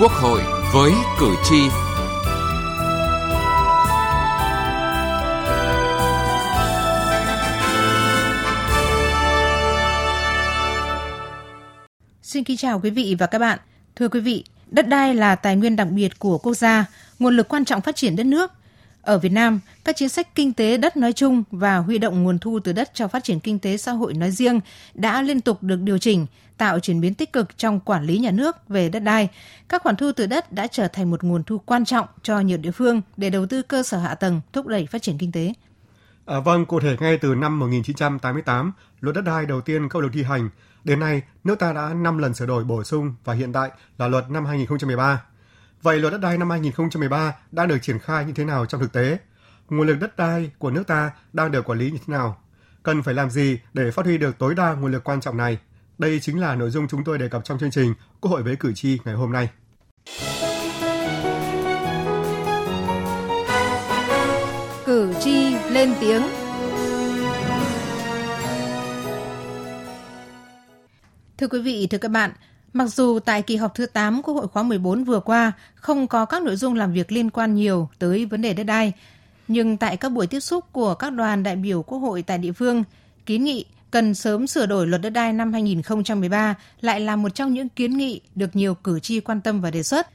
Quốc hội với cử tri. Xin kính chào quý vị và các bạn. Thưa quý vị, đất đai là tài nguyên đặc biệt của quốc gia, nguồn lực quan trọng phát triển đất nước. Ở Việt Nam, các chính sách kinh tế đất nói chung và huy động nguồn thu từ đất cho phát triển kinh tế xã hội nói riêng đã liên tục được điều chỉnh, tạo chuyển biến tích cực trong quản lý nhà nước về đất đai. Các khoản thu từ đất đã trở thành một nguồn thu quan trọng cho nhiều địa phương để đầu tư cơ sở hạ tầng, thúc đẩy phát triển kinh tế. À, vâng, cụ thể ngay từ năm 1988, luật đất đai đầu tiên có được thi hành. Đến nay, nước ta đã 5 lần sửa đổi bổ sung và hiện tại là luật năm 2013. Vậy luật đất đai năm 2013 đã được triển khai như thế nào trong thực tế? Nguồn lực đất đai của nước ta đang được quản lý như thế nào? Cần phải làm gì để phát huy được tối đa nguồn lực quan trọng này? Đây chính là nội dung chúng tôi đề cập trong chương trình Quốc hội với cử tri ngày hôm nay. Cử tri lên tiếng Thưa quý vị, thưa các bạn, Mặc dù tại kỳ họp thứ 8 Quốc hội khóa 14 vừa qua không có các nội dung làm việc liên quan nhiều tới vấn đề đất đai, nhưng tại các buổi tiếp xúc của các đoàn đại biểu Quốc hội tại địa phương, kiến nghị cần sớm sửa đổi luật đất đai năm 2013 lại là một trong những kiến nghị được nhiều cử tri quan tâm và đề xuất.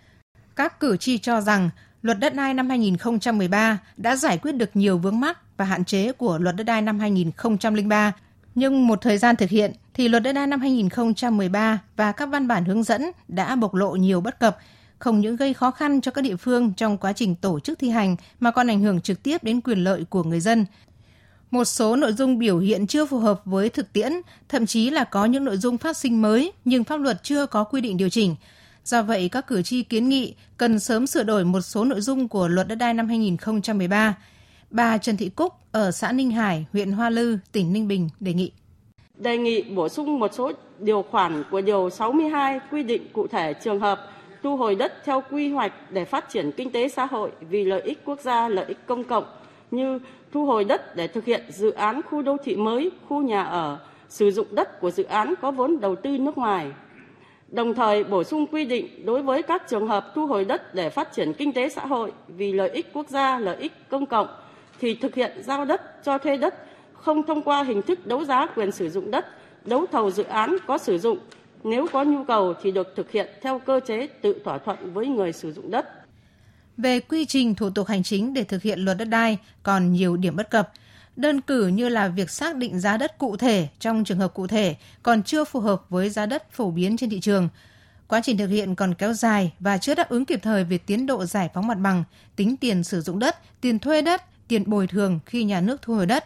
Các cử tri cho rằng luật đất đai năm 2013 đã giải quyết được nhiều vướng mắc và hạn chế của luật đất đai năm 2003 nhưng một thời gian thực hiện thì luật đất đai năm 2013 và các văn bản hướng dẫn đã bộc lộ nhiều bất cập, không những gây khó khăn cho các địa phương trong quá trình tổ chức thi hành mà còn ảnh hưởng trực tiếp đến quyền lợi của người dân. Một số nội dung biểu hiện chưa phù hợp với thực tiễn, thậm chí là có những nội dung phát sinh mới nhưng pháp luật chưa có quy định điều chỉnh. Do vậy, các cử tri kiến nghị cần sớm sửa đổi một số nội dung của luật đất đai năm 2013 Bà Trần Thị Cúc ở xã Ninh Hải, huyện Hoa Lư, tỉnh Ninh Bình đề nghị. Đề nghị bổ sung một số điều khoản của Điều 62 quy định cụ thể trường hợp thu hồi đất theo quy hoạch để phát triển kinh tế xã hội vì lợi ích quốc gia, lợi ích công cộng như thu hồi đất để thực hiện dự án khu đô thị mới, khu nhà ở, sử dụng đất của dự án có vốn đầu tư nước ngoài. Đồng thời bổ sung quy định đối với các trường hợp thu hồi đất để phát triển kinh tế xã hội vì lợi ích quốc gia, lợi ích công cộng thì thực hiện giao đất cho thuê đất không thông qua hình thức đấu giá quyền sử dụng đất, đấu thầu dự án có sử dụng. Nếu có nhu cầu thì được thực hiện theo cơ chế tự thỏa thuận với người sử dụng đất. Về quy trình thủ tục hành chính để thực hiện luật đất đai còn nhiều điểm bất cập. Đơn cử như là việc xác định giá đất cụ thể trong trường hợp cụ thể còn chưa phù hợp với giá đất phổ biến trên thị trường. Quá trình thực hiện còn kéo dài và chưa đáp ứng kịp thời về tiến độ giải phóng mặt bằng, tính tiền sử dụng đất, tiền thuê đất, tiền bồi thường khi nhà nước thu hồi đất.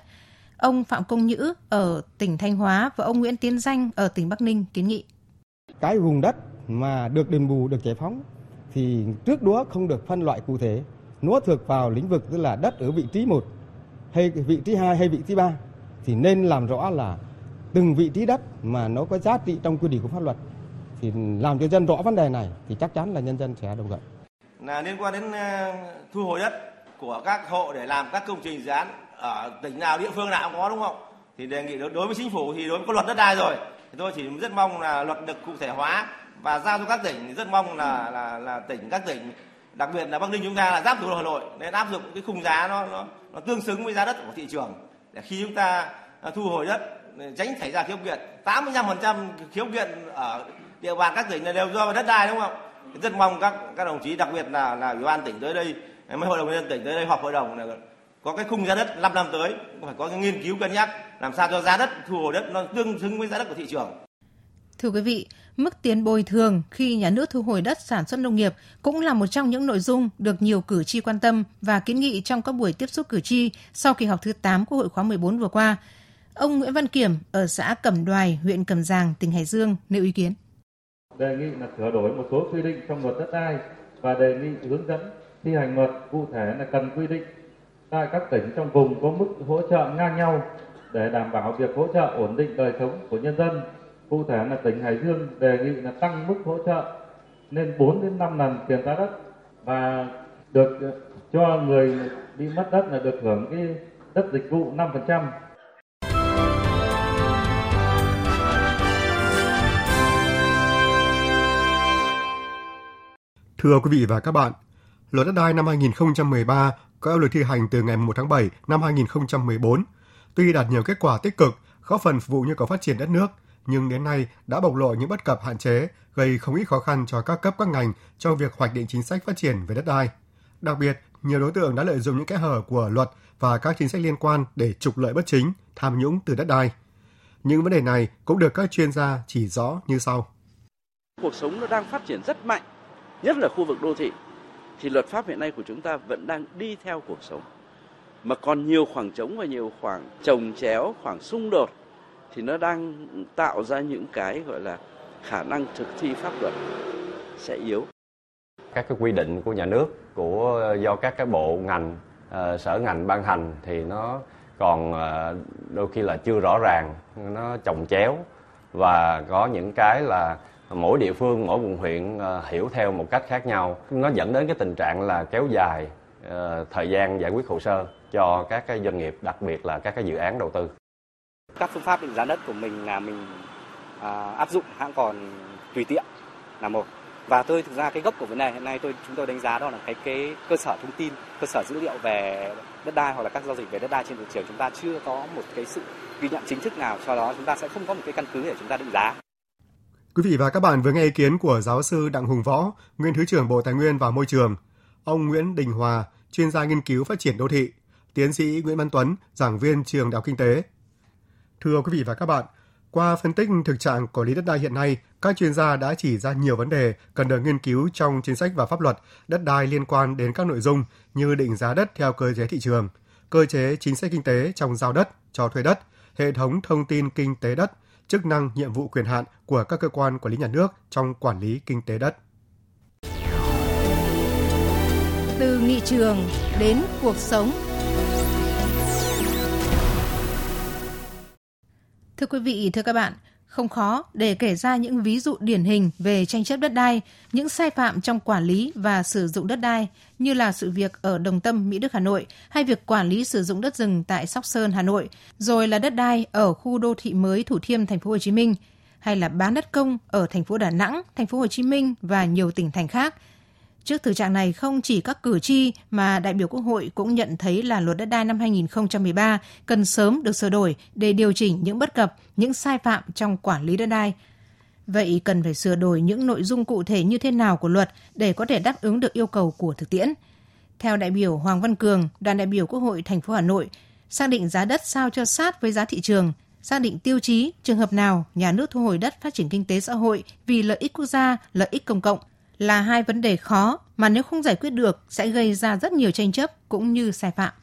Ông Phạm Công Nhữ ở tỉnh Thanh Hóa và ông Nguyễn Tiến Danh ở tỉnh Bắc Ninh kiến nghị. Cái vùng đất mà được đền bù, được giải phóng thì trước đó không được phân loại cụ thể. Nó thuộc vào lĩnh vực tức là đất ở vị trí 1 hay vị trí 2 hay vị trí 3 thì nên làm rõ là từng vị trí đất mà nó có giá trị trong quy định của pháp luật thì làm cho dân rõ vấn đề này thì chắc chắn là nhân dân sẽ đồng thuận. Là liên quan đến ờ, thu hồi đất của các hộ để làm các công trình dự án ở tỉnh nào, địa phương nào cũng có, đúng không? Thì đề nghị đối với chính phủ thì đối với có luật đất đai rồi, thì tôi chỉ rất mong là luật được cụ thể hóa và giao cho các tỉnh. Rất mong là là là tỉnh, các tỉnh, đặc biệt là bắc ninh chúng ta là giáp thủ đô hà nội, nên áp dụng cái khung giá nó nó nó tương xứng với giá đất của thị trường. Để khi chúng ta à, thu hồi đất tránh xảy ra khiếu kiện. 85% khiếu kiện ở địa bàn các tỉnh là đều do đất đai, đúng không? Rất mong các các đồng chí, đặc biệt là là ủy ban tỉnh tới đây mấy hội đồng nhân dân tỉnh tới đây họp hội đồng là có cái khung giá đất 5 năm tới phải có cái nghiên cứu cân nhắc làm sao cho giá đất thu hồi đất nó tương xứng với giá đất của thị trường. Thưa quý vị, mức tiền bồi thường khi nhà nước thu hồi đất sản xuất nông nghiệp cũng là một trong những nội dung được nhiều cử tri quan tâm và kiến nghị trong các buổi tiếp xúc cử tri sau kỳ họp thứ 8 Quốc hội khóa 14 vừa qua. Ông Nguyễn Văn Kiểm ở xã Cẩm Đoài, huyện Cẩm Giàng, tỉnh Hải Dương nêu ý kiến. Đề nghị là sửa đổi một số quy định trong luật đất đai và đề nghị hướng dẫn thi hành luật cụ thể là cần quy định tại các tỉnh trong vùng có mức hỗ trợ ngang nhau để đảm bảo việc hỗ trợ ổn định đời sống của nhân dân. Cụ thể là tỉnh Hải Dương đề nghị là tăng mức hỗ trợ lên 4 đến 5 lần tiền giá đất và được ờ, cho người bị mất đất là được hưởng cái đất dịch vụ 5%. Thưa quý vị và các bạn, Luật đất đai năm 2013 có hiệu lực thi hành từ ngày 1 tháng 7 năm 2014. Tuy đạt nhiều kết quả tích cực, góp phần phục vụ nhu cầu phát triển đất nước, nhưng đến nay đã bộc lộ những bất cập hạn chế, gây không ít khó khăn cho các cấp các ngành trong việc hoạch định chính sách phát triển về đất đai. Đặc biệt, nhiều đối tượng đã lợi dụng những kẽ hở của luật và các chính sách liên quan để trục lợi bất chính, tham nhũng từ đất đai. Những vấn đề này cũng được các chuyên gia chỉ rõ như sau. Cuộc sống nó đang phát triển rất mạnh, nhất là khu vực đô thị, thì luật pháp hiện nay của chúng ta vẫn đang đi theo cuộc sống. Mà còn nhiều khoảng trống và nhiều khoảng trồng chéo, khoảng xung đột thì nó đang tạo ra những cái gọi là khả năng thực thi pháp luật sẽ yếu. Các cái quy định của nhà nước của ờ, do các cái bộ ngành uh, sở ngành ban hành thì nó còn uh, đôi khi là chưa rõ ràng, nó chồng chéo và có những cái là mỗi địa phương mỗi quận huyện ờ, hiểu theo một cách khác nhau. Nó dẫn đến cái tình trạng là kéo dài ờ, thời gian giải quyết hồ sơ cho các cái doanh nghiệp đặc biệt là các cái dự án đầu tư. Các phương pháp định giá đất của mình là mình à, áp dụng hãng còn tùy tiện là một. Và tôi thực ra cái gốc của vấn đề hiện nay tôi chúng tôi đánh giá đó là cái cái cơ sở thông tin cơ sở dữ liệu về đất đai hoặc là các giao dịch về đất đai trên thị trường. Chúng ta chưa có một cái sự ghi nhận chính thức nào cho đó chúng ta sẽ không có một cái căn cứ để chúng ta định giá. Quý vị và các bạn vừa nghe ý kiến của giáo sư Đặng Hùng Võ, nguyên Thứ trưởng Bộ Tài nguyên và Môi trường, ông Nguyễn Đình Hòa, chuyên gia nghiên cứu phát triển đô thị, tiến sĩ Nguyễn Văn Tuấn, giảng viên trường Đại học Kinh tế. Thưa quý vị và các bạn, qua phân tích thực trạng quản lý đất đai hiện nay, các chuyên gia đã chỉ ra nhiều vấn đề cần được nghiên cứu trong chính sách và pháp luật đất đai liên quan đến các nội dung như định giá đất theo cơ chế thị trường, cơ chế chính sách kinh tế trong giao đất, cho thuê đất, hệ thống thông tin kinh tế đất, chức năng, nhiệm vụ quyền hạn của các cơ quan quản lý nhà nước trong quản lý kinh tế đất. Từ nghị trường đến cuộc sống Thưa quý vị, thưa các bạn, không khó để kể ra những ví dụ điển hình về tranh chấp đất đai, những sai phạm trong quản lý và sử dụng đất đai như là sự việc ở Đồng Tâm, Mỹ Đức, Hà Nội hay việc quản lý sử dụng đất rừng tại Sóc Sơn, Hà Nội, rồi là đất đai ở khu đô thị mới Thủ Thiêm, thành phố Hồ Chí Minh hay là bán đất công ở thành phố Đà Nẵng, thành phố Hồ Chí Minh và nhiều tỉnh thành khác – Trước thực trạng này, không chỉ các cử tri mà đại biểu Quốc hội cũng nhận thấy là luật đất đai năm 2013 cần sớm được sửa đổi để điều chỉnh những bất cập, những sai phạm trong quản lý đất đai. Vậy cần phải sửa đổi những nội dung cụ thể như thế nào của luật để có thể đáp ứng được yêu cầu của thực tiễn? Theo đại biểu Hoàng Văn Cường, đoàn đại biểu Quốc hội thành phố Hà Nội, xác định giá đất sao cho sát với giá thị trường, xác định tiêu chí trường hợp nào nhà nước thu hồi đất phát triển kinh tế xã hội vì lợi ích quốc gia, lợi ích công cộng – là hai vấn đề khó mà nếu không giải quyết được sẽ gây ra rất nhiều tranh chấp cũng như sai phạm.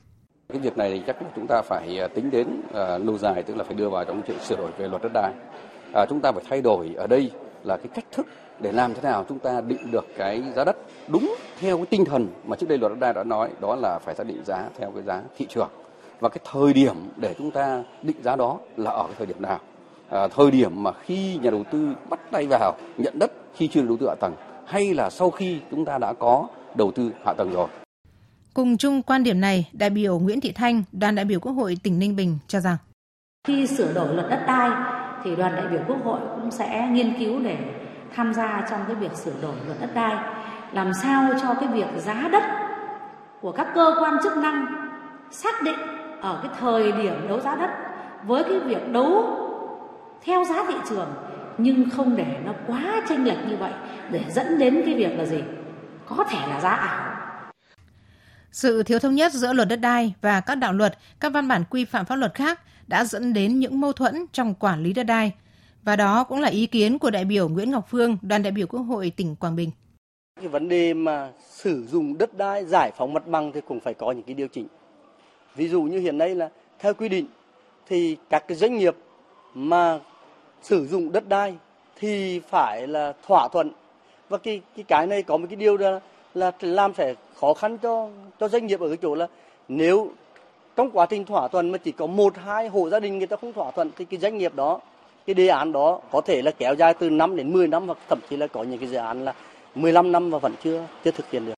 Cái việc này thì chắc chúng ta phải à, tính đến uh, lâu dài tức là phải đưa vào trong chuyện sửa đổi về luật đất đai. À, chúng ta phải thay đổi ở đây là cái cách thức để làm thế nào chúng ta định được cái giá đất đúng theo cái tinh thần mà trước đây luật đất đai đã nói đó là phải xác định giá theo cái giá thị trường và cái thời điểm để chúng ta định giá đó là ở cái thời điểm nào à, thời điểm mà khi nhà đầu tư bắt tay vào nhận đất khi chưa đầu tư hạ tầng hay là sau khi chúng ta đã có đầu tư hạ tầng rồi. Cùng chung quan điểm này, đại biểu Nguyễn Thị Thanh, đoàn đại biểu Quốc hội tỉnh Ninh Bình cho rằng khi sửa đổi luật đất đai thì đoàn đại biểu Quốc hội cũng sẽ nghiên cứu để tham gia trong cái việc sửa đổi luật đất đai làm sao cho cái việc giá đất của các cơ quan chức năng xác định ở cái thời điểm đấu giá đất với cái việc đấu theo giá thị trường nhưng không để nó quá chênh lệch như vậy để dẫn đến cái việc là gì có thể là giá ảo sự thiếu thống nhất giữa luật đất đai và các đạo luật, các văn bản quy phạm pháp luật khác đã dẫn đến những mâu thuẫn trong quản lý đất đai. Và đó cũng là ý kiến của đại biểu Nguyễn Ngọc Phương, đoàn đại biểu Quốc hội tỉnh Quảng Bình. Cái vấn đề mà sử dụng đất đai, giải phóng mặt bằng thì cũng phải có những cái điều chỉnh. Ví dụ như hiện nay là theo quy định thì các cái doanh nghiệp mà sử dụng đất đai thì phải là thỏa thuận và cái cái cái này có một cái điều là là làm sẽ khó khăn cho cho doanh nghiệp ở cái chỗ là nếu trong quá trình thỏa thuận mà chỉ có một hai hộ gia đình người ta không thỏa thuận thì cái doanh nghiệp đó cái đề án đó có thể là kéo dài từ 5 đến 10 năm hoặc thậm chí là có những cái dự án là 15 năm và vẫn chưa chưa thực hiện được.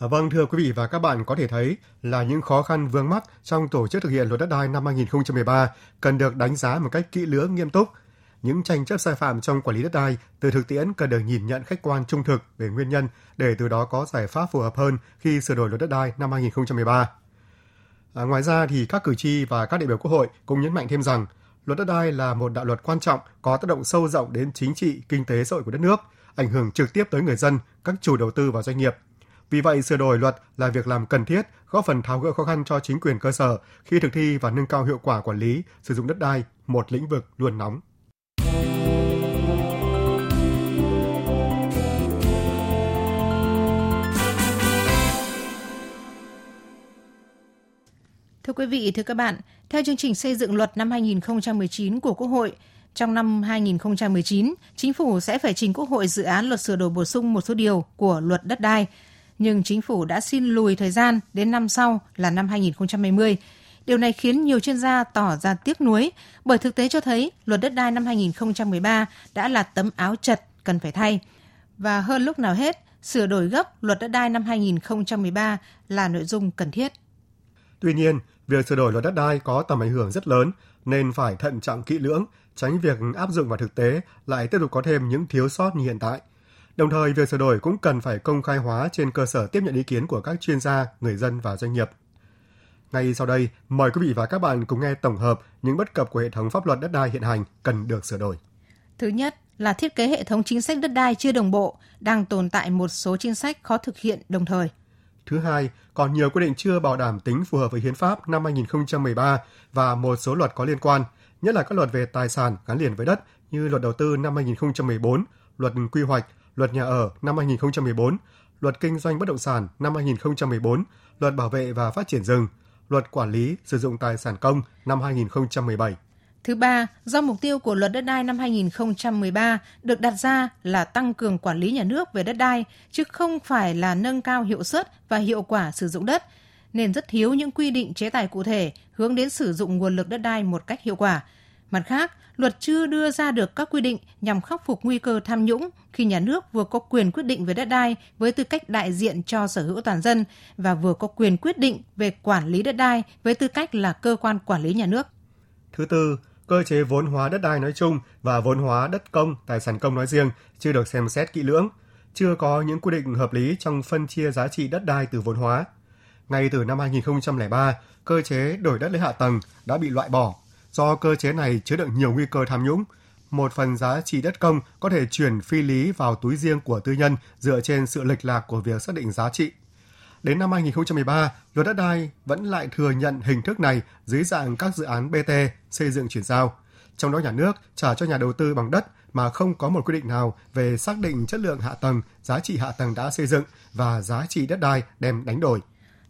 À, vâng, thưa quý vị và các bạn có thể thấy là những khó khăn vướng mắc trong tổ chức thực hiện luật đất đai năm 2013 cần được đánh giá một cách kỹ lưỡng nghiêm túc những tranh chấp sai phạm trong quản lý đất đai từ thực tiễn cần được nhìn nhận khách quan trung thực về nguyên nhân để từ đó có giải pháp phù hợp hơn khi sửa đổi luật đất đai năm 2013. À, ngoài ra thì các cử tri và các đại biểu Quốc hội cũng nhấn mạnh thêm rằng luật đất đai là một đạo luật quan trọng có tác động sâu rộng đến chính trị, kinh tế xã hội của đất nước, ảnh hưởng trực tiếp tới người dân, các chủ đầu tư và doanh nghiệp. Vì vậy, sửa đổi luật là việc làm cần thiết, góp phần tháo gỡ khó khăn cho chính quyền cơ sở khi thực thi và nâng cao hiệu quả quản lý sử dụng đất đai, một lĩnh vực luôn nóng. Thưa quý vị, thưa các bạn, theo chương trình xây dựng luật năm 2019 của Quốc hội, trong năm 2019, chính phủ sẽ phải trình Quốc hội dự án luật sửa đổi bổ sung một số điều của luật đất đai, nhưng chính phủ đã xin lùi thời gian đến năm sau là năm 2020. Điều này khiến nhiều chuyên gia tỏ ra tiếc nuối bởi thực tế cho thấy luật đất đai năm 2013 đã là tấm áo chật cần phải thay. Và hơn lúc nào hết, sửa đổi gấp luật đất đai năm 2013 là nội dung cần thiết. Tuy nhiên, việc sửa đổi luật đất đai có tầm ảnh hưởng rất lớn nên phải thận trọng kỹ lưỡng, tránh việc áp dụng vào thực tế lại tiếp tục có thêm những thiếu sót như hiện tại. Đồng thời, việc sửa đổi cũng cần phải công khai hóa trên cơ sở tiếp nhận ý kiến của các chuyên gia, người dân và doanh nghiệp. Ngay sau đây, mời quý vị và các bạn cùng nghe tổng hợp những bất cập của hệ thống pháp luật đất đai hiện hành cần được sửa đổi. Thứ nhất là thiết kế hệ thống chính sách đất đai chưa đồng bộ, đang tồn tại một số chính sách khó thực hiện đồng thời. Thứ hai, còn nhiều quy định chưa bảo đảm tính phù hợp với hiến pháp năm 2013 và một số luật có liên quan, nhất là các luật về tài sản gắn liền với đất như luật đầu tư năm 2014, luật quy hoạch, luật nhà ở năm 2014, luật kinh doanh bất động sản năm 2014, luật bảo vệ và phát triển rừng, luật quản lý sử dụng tài sản công năm 2017. Thứ ba, do mục tiêu của luật đất đai năm 2013 được đặt ra là tăng cường quản lý nhà nước về đất đai, chứ không phải là nâng cao hiệu suất và hiệu quả sử dụng đất, nên rất thiếu những quy định chế tài cụ thể hướng đến sử dụng nguồn lực đất đai một cách hiệu quả. Mặt khác, luật chưa đưa ra được các quy định nhằm khắc phục nguy cơ tham nhũng khi nhà nước vừa có quyền quyết định về đất đai với tư cách đại diện cho sở hữu toàn dân và vừa có quyền quyết định về quản lý đất đai với tư cách là cơ quan quản lý nhà nước. Thứ tư, cơ chế vốn hóa đất đai nói chung và vốn hóa đất công, tài sản công nói riêng chưa được xem xét kỹ lưỡng, chưa có những quy định hợp lý trong phân chia giá trị đất đai từ vốn hóa. Ngay từ năm 2003, cơ chế đổi đất lấy hạ tầng đã bị loại bỏ do cơ chế này chứa đựng nhiều nguy cơ tham nhũng. Một phần giá trị đất công có thể chuyển phi lý vào túi riêng của tư nhân dựa trên sự lệch lạc của việc xác định giá trị. Đến năm 2013, luật đất đai vẫn lại thừa nhận hình thức này dưới dạng các dự án BT xây dựng chuyển giao. Trong đó nhà nước trả cho nhà đầu tư bằng đất mà không có một quy định nào về xác định chất lượng hạ tầng, giá trị hạ tầng đã xây dựng và giá trị đất đai đem đánh đổi.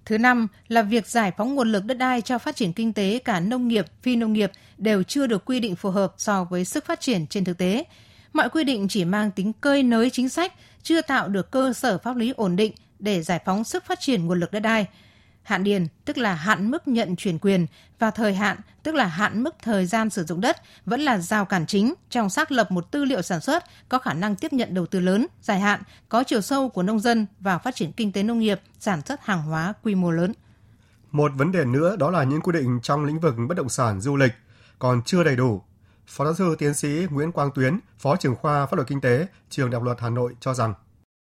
Thứ năm là việc giải phóng nguồn lực đất đai cho phát triển kinh tế cả nông nghiệp, phi nông nghiệp đều chưa được quy định phù hợp so với sức phát triển trên thực tế. Mọi quy định chỉ mang tính cơi nới chính sách, chưa tạo được cơ sở pháp lý ổn định để giải phóng sức phát triển nguồn lực đất đai. Hạn điền tức là hạn mức nhận chuyển quyền và thời hạn tức là hạn mức thời gian sử dụng đất vẫn là rào cản chính trong xác lập một tư liệu sản xuất có khả năng tiếp nhận đầu tư lớn, dài hạn, có chiều sâu của nông dân vào phát triển kinh tế nông nghiệp, sản xuất hàng hóa quy mô lớn. Một vấn đề nữa đó là những quy định trong lĩnh vực bất động sản du lịch còn chưa đầy đủ. Phó giáo sư tiến sĩ Nguyễn Quang Tuyến, Phó trưởng khoa Pháp luật Kinh tế, Trường Đại học Luật Hà Nội cho rằng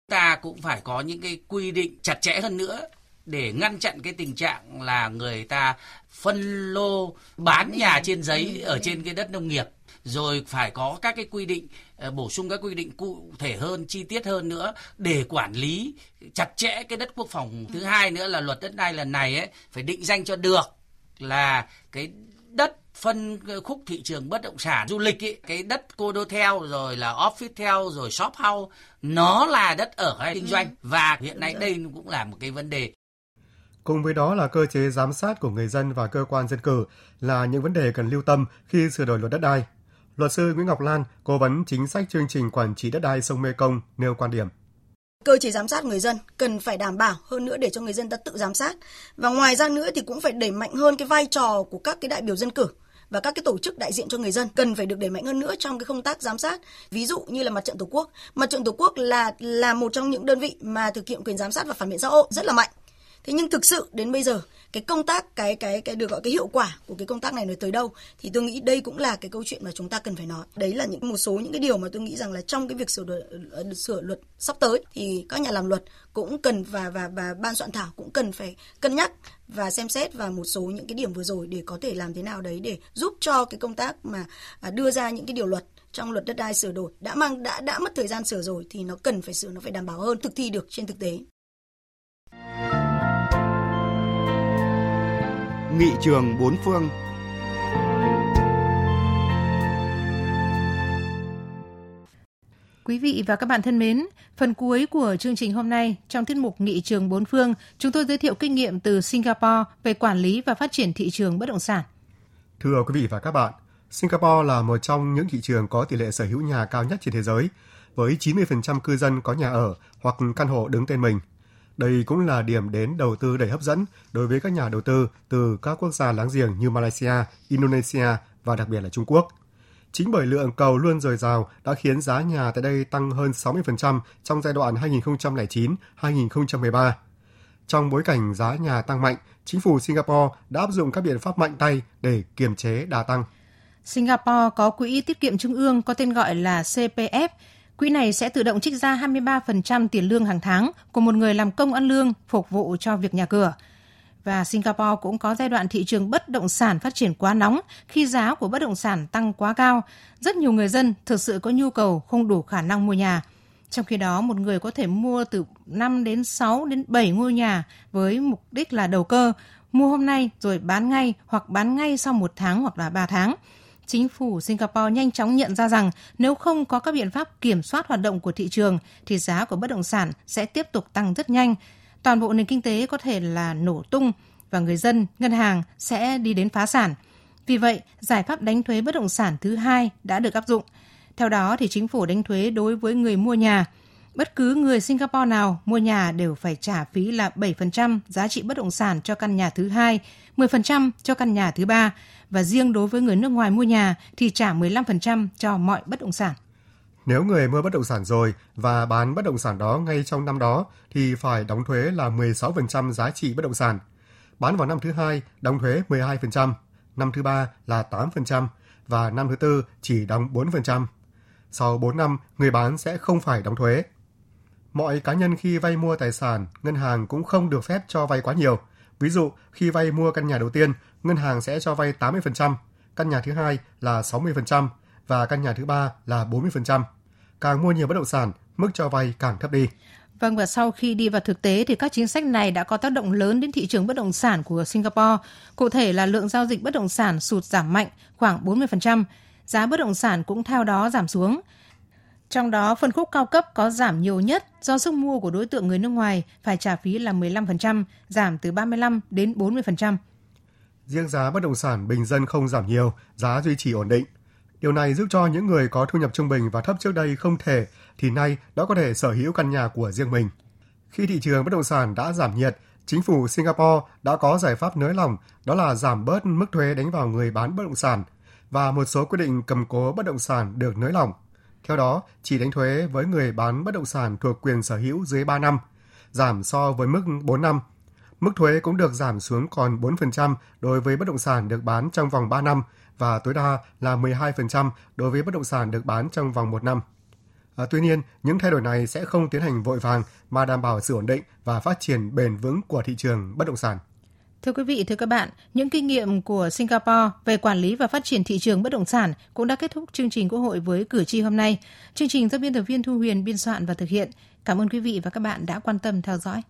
ta cũng phải có những cái quy định chặt chẽ hơn nữa để ngăn chặn cái tình trạng là người ta phân lô bán nhà trên giấy ở trên cái đất nông nghiệp rồi phải có các cái quy định ờ, bổ sung các quy định cụ thể hơn chi tiết hơn nữa để quản lý chặt chẽ cái đất quốc phòng thứ hai nữa là luật đất đai lần này ấy phải định danh cho được là cái đất phân khúc thị trường bất động sản du lịch ấy, cái đất cô đô theo rồi là office theo rồi shop house nó là đất ở hay kinh doanh và hiện nay đây cũng là một cái vấn đề Cùng với đó là cơ chế giám sát của người dân và cơ quan dân cử là những vấn đề cần lưu tâm khi sửa đổi luật đất đai. Luật sư Nguyễn Ngọc Lan, cố vấn chính sách chương trình quản trị đất đai sông Mê Công nêu quan điểm. Cơ chế giám sát người dân cần phải đảm bảo hơn nữa để cho người dân ta tự giám sát. Và ngoài ra nữa thì cũng phải đẩy mạnh hơn cái vai trò của các cái đại biểu dân cử và các cái tổ chức đại diện cho người dân cần phải được đẩy mạnh hơn nữa trong cái công tác giám sát. Ví dụ như là mặt trận tổ quốc, mặt trận tổ quốc là là một trong những đơn vị mà thực hiện quyền giám sát và phản biện xã hội rất là mạnh Thế nhưng thực sự đến bây giờ, cái công tác, cái cái cái được gọi cái hiệu quả của cái công tác này nó tới đâu, thì tôi nghĩ đây cũng là cái câu chuyện mà chúng ta cần phải nói. Đấy là những, một số những cái điều mà tôi nghĩ rằng là trong cái việc sửa đổi ờ, sửa luật sắp tới, thì các nhà làm luật cũng cần và và và ban soạn thảo cũng cần phải cân nhắc và xem xét và một số những cái điểm vừa rồi để có thể làm thế nào đấy để giúp cho cái công tác mà à, đưa ra những cái điều luật trong luật đất đai sửa đổi đã mang, đã đã mất thời gian sửa rồi thì nó cần phải sửa, nó phải đảm bảo hơn, thực thi được trên thực tế. Nghị trường bốn phương Quý vị và các bạn thân mến, phần cuối của chương trình hôm nay trong tiết mục Nghị trường bốn phương, chúng tôi giới thiệu kinh nghiệm từ Singapore về quản lý và phát triển thị trường bất động sản. Thưa quý vị và các bạn, Singapore là một trong những thị trường có tỷ lệ sở hữu nhà cao nhất trên thế giới, với 90% cư dân có nhà ở hoặc căn hộ đứng tên mình. Đây cũng là điểm đến đầu tư đầy hấp dẫn đối với các nhà đầu tư từ các quốc gia láng giềng như Malaysia, Indonesia và đặc biệt là Trung Quốc. Chính bởi lượng cầu luôn dồi dào đã khiến giá nhà tại đây tăng hơn 60% trong giai đoạn 2009-2013. Trong bối cảnh giá nhà tăng mạnh, chính phủ Singapore đã áp dụng các biện pháp mạnh tay để kiềm chế đà tăng. Singapore có quỹ tiết kiệm trung ương có tên gọi là CPF. Quỹ này sẽ tự động trích ra 23% tiền lương hàng tháng của một người làm công ăn lương phục vụ cho việc nhà cửa. Và Singapore cũng có giai đoạn thị trường bất động sản phát triển quá nóng khi giá của bất động sản tăng quá cao. Rất nhiều người dân thực sự có nhu cầu không đủ khả năng mua nhà. Trong khi đó, một người có thể mua từ 5 đến 6 đến 7 ngôi nhà với mục đích là đầu cơ, mua hôm nay rồi bán ngay hoặc bán ngay sau một tháng hoặc là 3 tháng chính phủ Singapore nhanh chóng nhận ra rằng nếu không có các biện pháp kiểm soát hoạt động của thị trường thì giá của bất động sản sẽ tiếp tục tăng rất nhanh. Toàn bộ nền kinh tế có thể là nổ tung và người dân, ngân hàng sẽ đi đến phá sản. Vì vậy, giải pháp đánh thuế bất động sản thứ hai đã được áp dụng. Theo đó thì chính phủ đánh thuế đối với người mua nhà. Bất cứ người Singapore nào mua nhà đều phải trả phí là 7% giá trị bất động sản cho căn nhà thứ hai, 10% cho căn nhà thứ ba và riêng đối với người nước ngoài mua nhà thì trả 15% cho mọi bất động sản. Nếu người mua bất động sản rồi và bán bất động sản đó ngay trong năm đó thì phải đóng thuế là 16% giá trị bất động sản. Bán vào năm thứ hai đóng thuế 12%, năm thứ ba là 8% và năm thứ tư chỉ đóng 4%. Sau 4 năm, người bán sẽ không phải đóng thuế. Mọi cá nhân khi vay mua tài sản, ngân hàng cũng không được phép cho vay quá nhiều. Ví dụ, khi vay mua căn nhà đầu tiên, ngân hàng sẽ cho vay 80%, căn nhà thứ hai là 60% và căn nhà thứ ba là 40%. Càng mua nhiều bất động sản, mức cho vay càng thấp đi. Vâng và sau khi đi vào thực tế thì các chính sách này đã có tác động lớn đến thị trường bất động sản của Singapore. Cụ thể là lượng giao dịch bất động sản sụt giảm mạnh khoảng 40%, giá bất động sản cũng theo đó giảm xuống. Trong đó, phân khúc cao cấp có giảm nhiều nhất do sức mua của đối tượng người nước ngoài phải trả phí là 15%, giảm từ 35 đến 40%. Riêng giá bất động sản bình dân không giảm nhiều, giá duy trì ổn định. Điều này giúp cho những người có thu nhập trung bình và thấp trước đây không thể, thì nay đã có thể sở hữu căn nhà của riêng mình. Khi thị trường bất động sản đã giảm nhiệt, chính phủ Singapore đã có giải pháp nới lỏng, đó là giảm bớt mức thuế đánh vào người bán bất động sản và một số quy định cầm cố bất động sản được nới lỏng. Theo đó, chỉ đánh thuế với người bán bất động sản thuộc quyền sở hữu dưới 3 năm, giảm so với mức 4 năm. Mức thuế cũng được giảm xuống còn 4% đối với bất động sản được bán trong vòng 3 năm và tối đa là 12% đối với bất động sản được bán trong vòng 1 năm. À, tuy nhiên, những thay đổi này sẽ không tiến hành vội vàng mà đảm bảo sự ổn định và phát triển bền vững của thị trường bất động sản. Thưa quý vị, thưa các bạn, những kinh nghiệm của Singapore về quản lý và phát triển thị trường bất động sản cũng đã kết thúc chương trình Quốc hội với cử tri hôm nay. Chương trình do biên tập viên Thu Huyền biên soạn và thực hiện. Cảm ơn quý vị và các bạn đã quan tâm theo dõi.